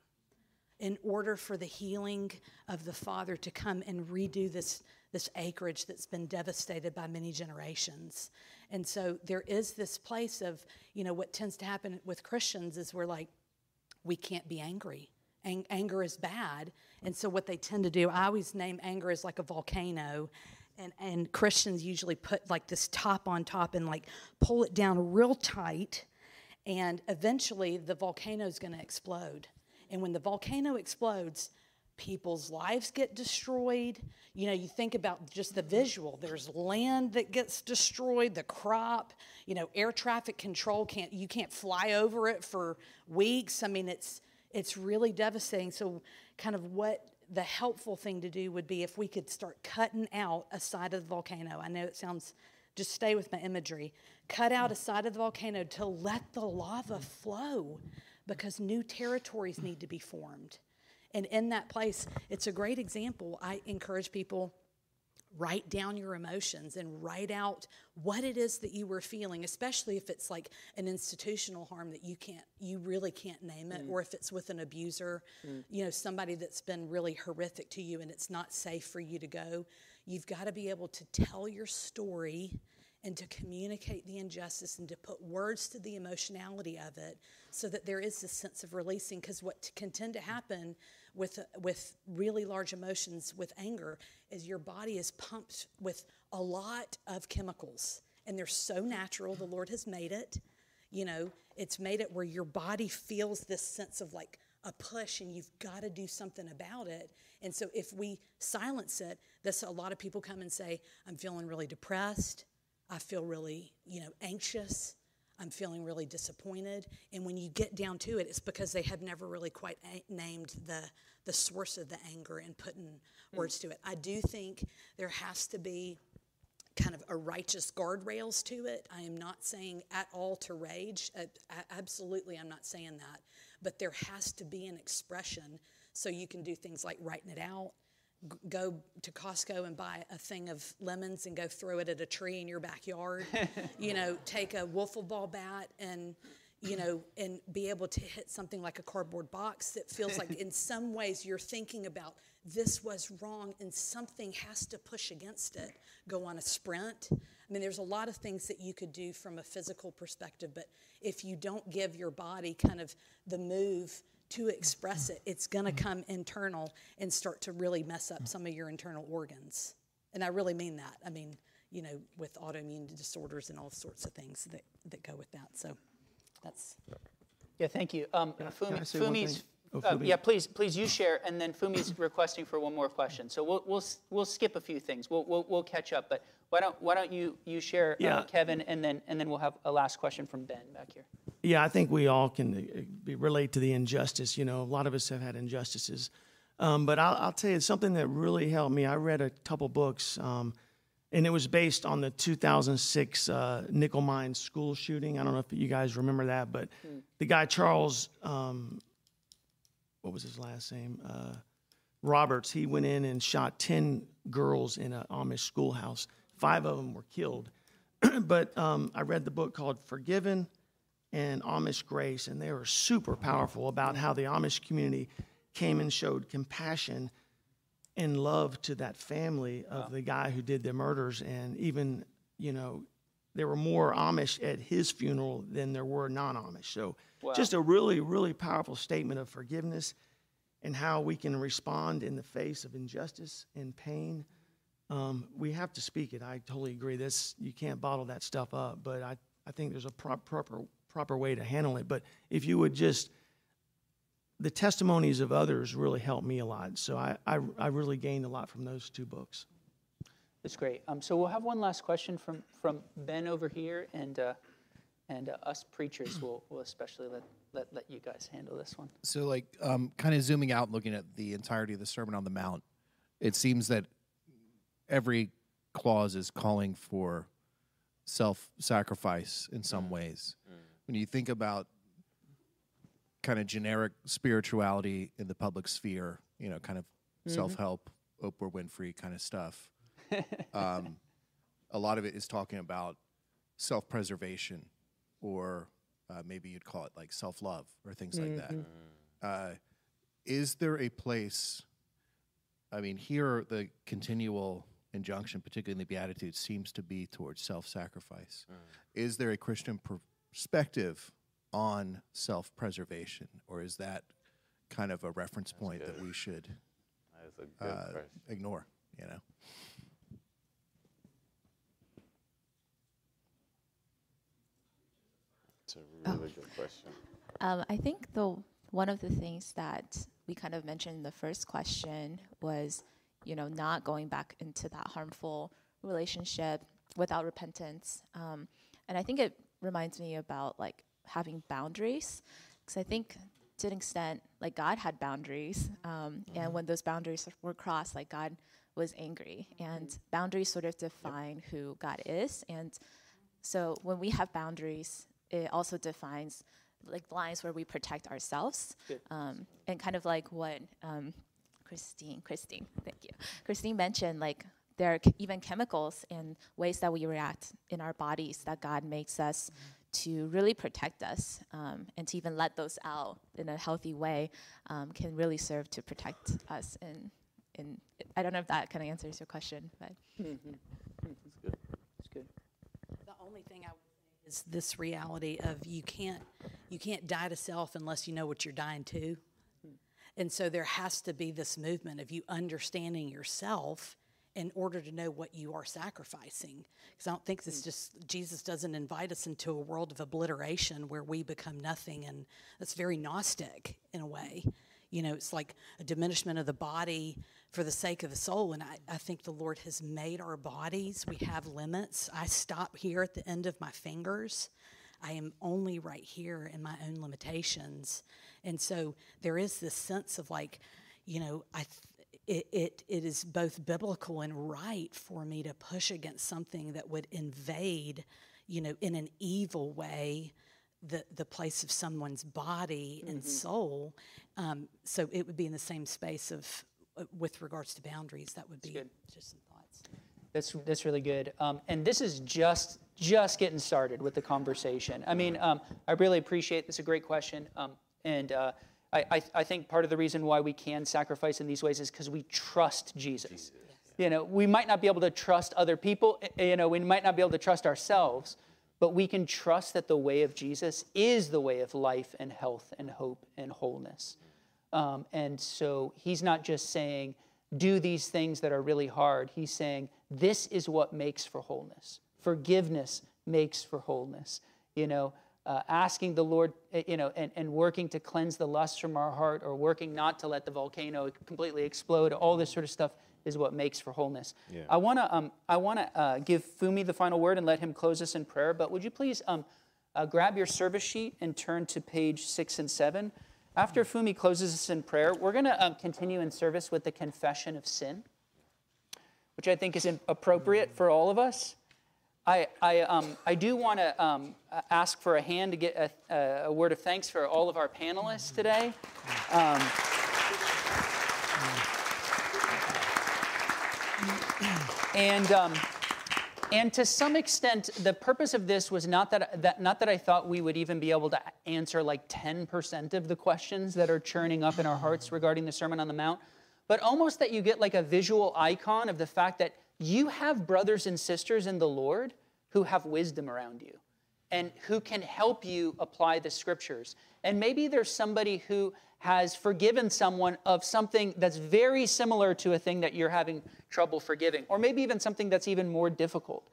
in order for the healing of the Father to come and redo this, this acreage that's been devastated by many generations. And so there is this place of, you know, what tends to happen with Christians is we're like, we can't be angry. Ang- anger is bad. And so what they tend to do, I always name anger as like a volcano. And, and Christians usually put like this top on top and like pull it down real tight. And eventually the volcano is going to explode. And when the volcano explodes, people's lives get destroyed. You know, you think about just the visual. There's land that gets destroyed, the crop, you know, air traffic control can't you can't fly over it for weeks. I mean, it's it's really devastating. So kind of what the helpful thing to do would be if we could start cutting out a side of the volcano. I know it sounds just stay with my imagery. Cut out a side of the volcano to let the lava flow because new territories need to be formed. And in that place, it's a great example. I encourage people write down your emotions and write out what it is that you were feeling especially if it's like an institutional harm that you can't you really can't name it mm. or if it's with an abuser mm. you know somebody that's been really horrific to you and it's not safe for you to go. You've got to be able to tell your story and to communicate the injustice and to put words to the emotionality of it so that there is this sense of releasing because what can tend to happen with with really large emotions with anger is your body is pumped with a lot of chemicals and they're so natural the lord has made it. You know it's made it where your body feels this sense of like a push and you've got to do something about it. And so if we silence it this a lot of people come and say i'm feeling really depressed. I feel really, you know, anxious. I'm feeling really disappointed. And when you get down to it, it's because they have never really quite named the the source of the anger and putting mm. words to it. I do think there has to be kind of a righteous guardrails to it. I am not saying at all to rage. Absolutely, I'm not saying that. But there has to be an expression so you can do things like writing it out, go to Costco and buy a thing of lemons and go throw it at a tree in your backyard. *laughs* you know, take a wiffle ball bat and you know, and be able to hit something like a cardboard box that feels like in *laughs* some ways you're thinking about this was wrong and something has to push against it. Go on a sprint. I mean, there's a lot of things that you could do from a physical perspective, but if you don't give your body kind of the move to express it, it's going to come internal and start to really mess up some of your internal organs. And I really mean that. I mean, you know, with autoimmune disorders and all sorts of things that, that go with that. So that's. Yeah, thank you. Um, Fumi, I say one Fumi's. Oh, uh, yeah, please, please you share, and then Fumi's *laughs* requesting for one more question. So we'll, we'll, we'll skip a few things. We'll, we'll, we'll catch up. But why don't, why don't you, you share, uh, Yeah. Kevin, and then, and then we'll have a last question from Ben back here. Yeah, I think we all can uh, be, relate to the injustice. You know, a lot of us have had injustices. Um, but I'll, I'll tell you something that really helped me. I read a couple books, um, and it was based on the 2006 uh, nickel mine school shooting. I don't know if you guys remember that, but the guy Charles, um, what was his last name? Uh, Roberts. He went in and shot 10 girls in an Amish schoolhouse. Five of them were killed. *clears throat* but um, I read the book called Forgiven and Amish Grace, and they were super powerful about how the Amish community came and showed compassion and love to that family of the guy who did the murders. And even, you know, there were more Amish at his funeral than there were non Amish. So just a really, really powerful statement of forgiveness and how we can respond in the face of injustice and pain. Um, we have to speak it. I totally agree. This you can't bottle that stuff up, but I, I think there's a pro- proper proper way to handle it. But if you would just the testimonies of others really helped me a lot. So I, I, I really gained a lot from those two books. That's great. Um, so we'll have one last question from, from Ben over here, and, uh, and uh, us preachers will, will especially let, let, let you guys handle this one. So, like, um, kind of zooming out, and looking at the entirety of the Sermon on the Mount, it seems that every clause is calling for self-sacrifice in some ways. When you think about kind of generic spirituality in the public sphere, you know, kind of self-help, Oprah Winfrey kind of stuff. *laughs* um, a lot of it is talking about self-preservation, or uh, maybe you'd call it like self-love or things like that. Uh, is there a place? I mean, here the continual injunction, particularly in the Beatitudes, seems to be towards self-sacrifice. Is there a Christian perspective on self-preservation, or is that kind of a reference point that we should That's a good uh, ignore? You know. It's a really good question. Um, I think the one of the things that we kind of mentioned in the first question was, you know, not going back into that harmful relationship without repentance. Um, and I think it reminds me about like having boundaries, because I think to an extent, like God had boundaries, um, and when those boundaries were crossed, like God was angry, and boundaries sort of define who God is, and so when we have boundaries, it also defines like lines where we protect ourselves, um, and kind of like what um, Christine, Christine, thank you, Christine mentioned, like there are even chemicals and ways that we react in our bodies that God makes us to really protect us um, and to even let those out in a healthy way um, can really serve to protect us. And, and I don't know if that kind of answers your question, but. It's good. That's good. The only thing I would say is this reality of you can't you can't die to self unless you know what you're dying to. And so there has to be this movement of you understanding yourself in order to know what you are sacrificing. Because I don't think this mm. just Jesus doesn't invite us into a world of obliteration where we become nothing, and that's very gnostic in a way. You know, it's like a diminishment of the body for the sake of the soul. And I, I think the Lord has made our bodies. We have limits. I stop here at the end of my fingers. I am only right here in my own limitations. And so there is this sense of like, you know, I. Th- it, it, it is both biblical and right for me to push against something that would invade, you know, in an evil way, the, the place of someone's body and soul. Um, so it would be in the same space of, uh, with regards to boundaries. That would be good. just some thoughts. That's that's really good. Um, and this is just just getting started with the conversation. I mean, um, I really appreciate. This is a great question, um, and uh, I, I I think part of the reason why we can sacrifice in these ways is because we trust Jesus. You know, we might not be able to trust other people. eh, You know, we might not be able to trust ourselves, but we can trust that the way of Jesus is the way of life and health and hope and wholeness. Um, and so he's not just saying, do these things that are really hard. He's saying, this is what makes for wholeness. Forgiveness makes for wholeness. You know, uh, asking the Lord, uh, you know, and, and working to cleanse the lust from our heart or working not to let the volcano completely explode, all this sort of stuff is what makes for wholeness. I want to um, I want to uh, give Fumi the final word and let him close us in prayer. But would you please um, uh, grab your service sheet and turn to page six and seven? After Fumi closes us in prayer, we're going to um, continue in service with the confession of sin, which I think is appropriate for all of us. I, I, um, I do want to um, ask for a hand to get a, a, a word of thanks for all of our panelists today. Um, and, um, and to some extent, the purpose of this was not that, that, not that I thought we would even be able to answer like 10% of the questions that are churning up in our hearts regarding the Sermon on the Mount, but almost that you get like a visual icon of the fact that you have brothers and sisters in the Lord who have wisdom around you and who can help you apply the scriptures. And maybe there's somebody who has forgiven someone of something that's very similar to a thing that you're having trouble forgiving, or maybe even something that's even more difficult.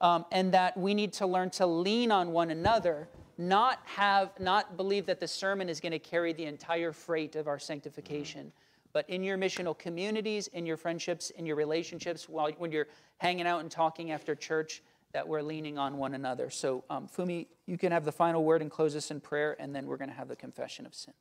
Um, and that we need to learn to lean on one another, not have, not believe that the sermon is going to carry the entire freight of our sanctification. But in your missional communities, in your friendships, in your relationships, while when you're hanging out and talking after church, that we're leaning on one another. So, um, Fumi, you can have the final word and close us in prayer, and then we're going to have the confession of sin.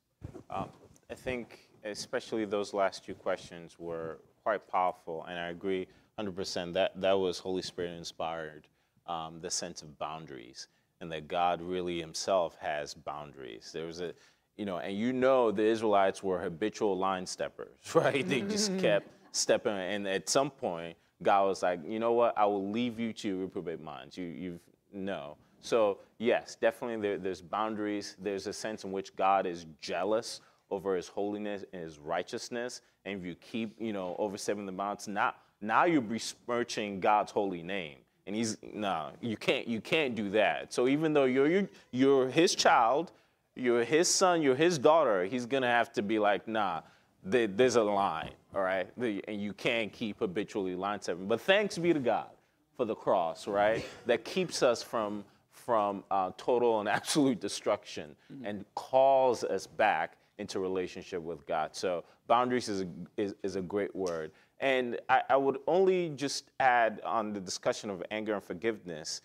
Um, I think especially those last two questions were quite powerful, and I agree 100% that that was Holy Spirit inspired, um, the sense of boundaries, and that God really Himself has boundaries. There was a, you know, and you know the Israelites were habitual line steppers, *laughs* right? they just *laughs* kept stepping, and at some point, God was like, you know what? I will leave you to reprobate minds. You, you've no. So yes, definitely there, there's boundaries. There's a sense in which God is jealous over His holiness and His righteousness. And if you keep, you know, overstepping the bounds, now now you're besmirching God's holy name. And He's no, you can't you can't do that. So even though you're you're, you're His child, you're His son, you're His daughter, He's gonna have to be like, nah. there- There's a line, all right, and you can't keep habitually line stepping. But thanks be to God for the cross, right? that keeps us from from uh, total and *laughs* absolute destruction and calls us back into relationship with God. So boundaries is a, is, is a great word. And I, I would only just add on the discussion of anger and forgiveness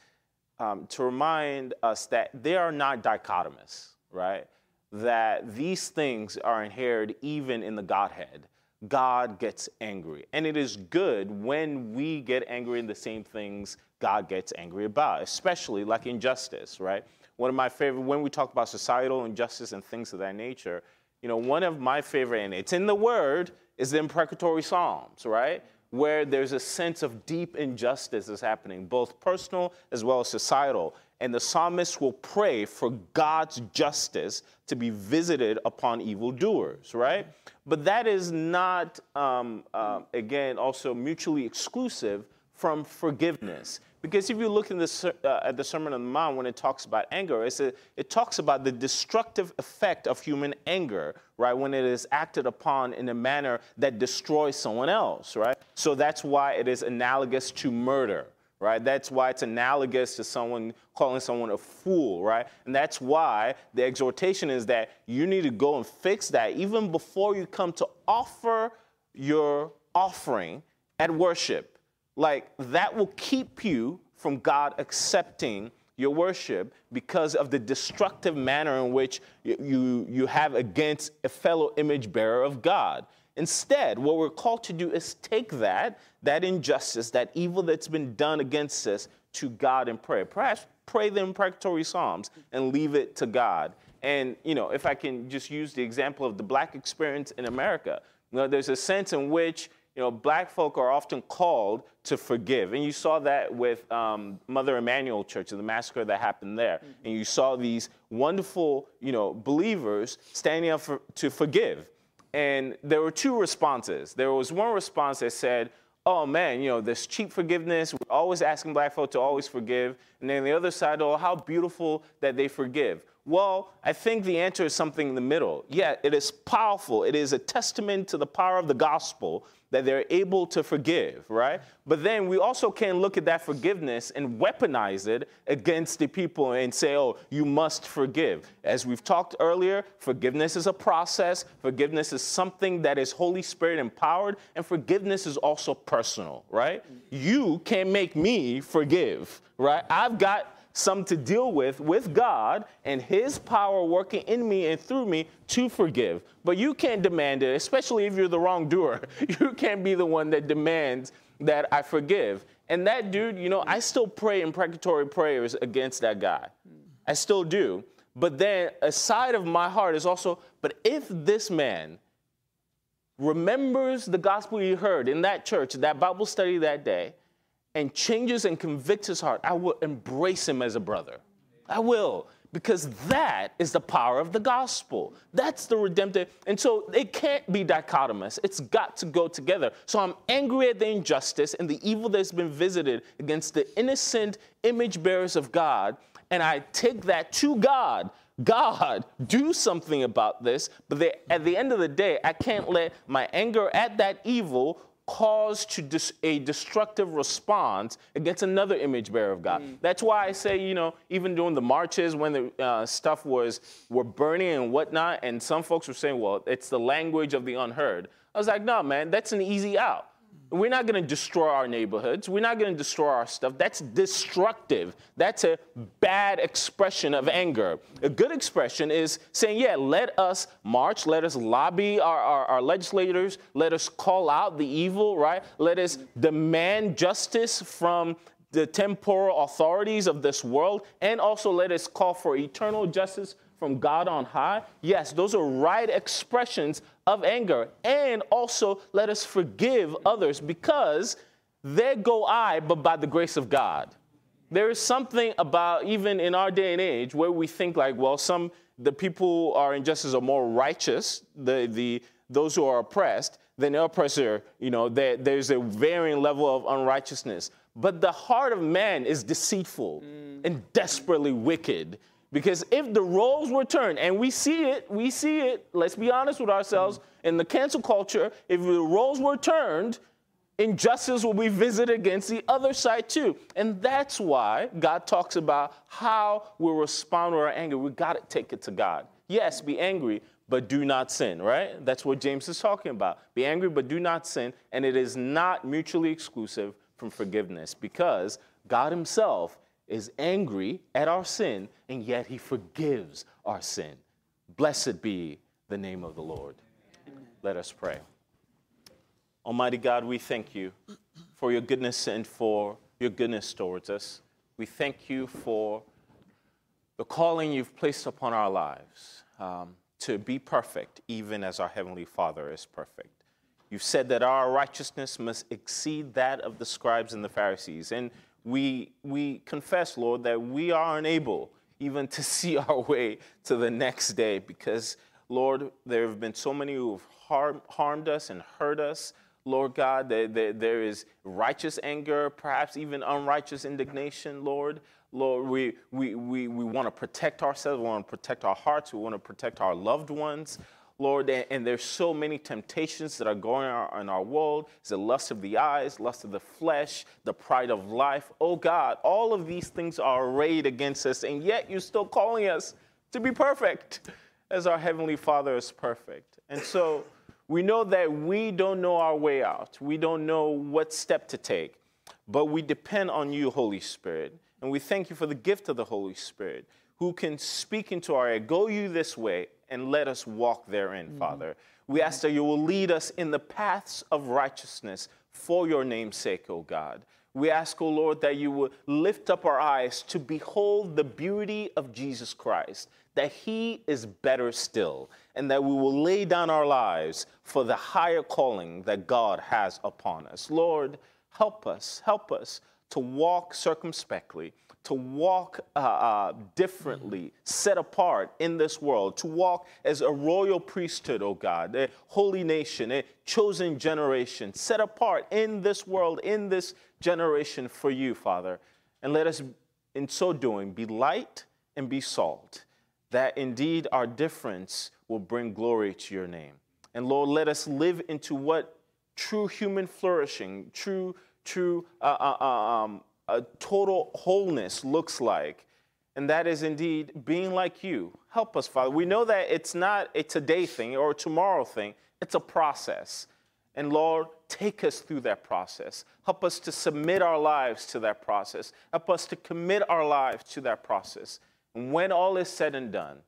um, to remind us that they are not dichotomous, right? That these things are inherent even in the Godhead. God gets angry. And it is good when we get angry in the same things God gets angry about, especially like injustice, right? One of my favorite, when we talk about societal injustice and things of that nature, you know, one of my favorite, and it's in the Word, is the imprecatory Psalms, right? where there's a sense of deep injustice is happening, both personal as well as societal. And the psalmist will pray for God's justice to be visited upon evildoers, right? But that is not, um, uh, again, also mutually exclusive from forgiveness. Because if you look the, uh, at the Sermon on the Mount, when it talks about anger, it talks about the destructive effect of human anger, right? When it is acted upon in a manner that destroys someone else, right? So that's why it is analogous to murder, right? That's why it's analogous to someone calling someone a fool, right? And that's why the exhortation is that you need to go and fix that even before you come to offer your offering at worship like that will keep you from God accepting your worship because of the destructive manner in which you, you have against a fellow image bearer of God. Instead, what we're called to do is take that, that injustice, that evil that's been done against us, to God in prayer. Perhaps pray the imprecatory Psalms and leave it to God. And, you know, if I can just use the example of the black experience in America, you know, there's a sense in which you know, black folk are often called to forgive. And you saw that with um, Mother Emanuel Church and the massacre that happened there. Mm-hmm. And you saw these wonderful, you know, believers standing up for, to forgive. And there were two responses. There was one response that said, oh man, you know, this cheap forgiveness, we're always asking black folk to always forgive. And then the other side, oh, how beautiful that they forgive. Well, I think the answer is something in the middle. Yeah, it is powerful. It is a testament to the power of the gospel that they're able to forgive, right? But then we also can look at that forgiveness and weaponize it against the people and say, oh, you must forgive. As we've talked earlier, forgiveness is a process, forgiveness is something that is Holy Spirit empowered, and forgiveness is also personal, right? You can't make me forgive, right? I've got some to deal with with God and His power working in me and through me to forgive. But you can't demand it, especially if you're the wrongdoer. *laughs* You can't be the one that demands that I forgive. And that dude, you know, I still pray imprecatory prayers against that guy. I still do. But then a side of my heart is also, but if this man remembers the gospel he heard in that church, that Bible study that day, and changes and convicts his heart, I will embrace him as a brother. I will, because that is the power of the gospel. That's the redemptive. And so it can't be dichotomous. It's got to go together. So I'm angry at the injustice and the evil that's been visited against the innocent image bearers of God, and I take that to God. God, do something about this. But they, at the end of the day, I can't let my anger at that evil cause to dis- a destructive response against another image bearer of God. Mm. That's why I say, you know, even during the marches when the uh, stuff was were burning and whatnot, and some folks were saying, well, it's the language of the unheard. I was like, no, man, that's an easy out. We're not going to destroy our neighborhoods. We're not going to destroy our stuff. That's destructive. That's a bad expression of anger. A good expression is saying, yeah, let us march, let us lobby our, our, our legislators, let us call out the evil, right? Let us demand justice from the temporal authorities of this world, and also let us call for eternal justice from God on high. Yes, those are right expressions of anger. And also let us forgive others because there go I, but by the grace of God. There is something about, even in our day and age, where we think like, well, some, the people are injustice are more righteous, the, the, those who are oppressed, than the oppressor, you know, there, there's a varying level of unrighteousness. But the heart of man is deceitful mm. and desperately wicked. Because if the roles were turned, and we see it, we see it, let's be honest with ourselves, mm-hmm. in the cancel culture, if the roles were turned, injustice will be visited against the other side too. And that's why God talks about how we respond to our anger. We got to take it to God. Yes, be angry, but do not sin, right? That's what James is talking about. Be angry, but do not sin. And it is not mutually exclusive from forgiveness because God Himself is angry at our sin, and yet he forgives our sin. Blessed be the name of the Lord. Let us pray. Almighty God, we thank you for your goodness and for your goodness towards us. We thank you for the calling you've placed upon our lives um, to be perfect, even as our Heavenly Father is perfect. You've said that our righteousness must exceed that of the scribes and the Pharisees. And we, we confess, Lord, that we are unable even to *laughs* see our way to the next day because, Lord, there have been so many who have harm, harmed us and hurt us. Lord God, there, there, there is righteous anger, perhaps even unrighteous indignation, Lord. Lord, we, we, we, we want to protect ourselves, we want to protect our hearts, we want to protect our loved ones. Lord, and, there's so many temptations that are going on in our world. It's the lust of the eyes, lust of the flesh, the pride of life. Oh God, all of these things are arrayed against us, and yet you're still calling us to be perfect as our Heavenly Father is perfect. And so we know that we don't know our way out. We don't know what step to take, but we depend on you, Holy Spirit. And we thank you for the gift of the Holy Spirit who can speak into our ear, go you this way, and let us walk therein, mm-hmm. Father. We ask that you will lead us in the paths of righteousness for your name's sake, O God. We ask, O Lord, that you will lift up our eyes to behold the beauty of Jesus Christ, that he is better still, and that we will lay down our lives for the higher calling that God has upon us. Lord, help us, help us to walk circumspectly to walk uh, uh, differently, set apart in this world, to walk as a royal priesthood, oh God, a holy nation, a chosen generation, set apart in this world, in this generation for you, Father. And let us, in so doing, be light and be salt, that indeed our difference will bring glory to your name. And Lord, let us live into what true human flourishing, true, true uh, uh, uh um, a total wholeness looks like. And that is indeed being like you. Help us, Father. We know that it's not a today thing or a tomorrow thing, it's a process. And Lord, take us through that process. Help us to submit our lives to that process. Help us to commit our lives to that process. And when all is said and done,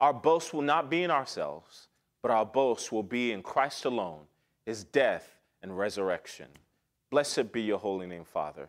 our boast will not be in ourselves, but our boast will be in Christ alone, his death and resurrection. Blessed be your holy name, Father.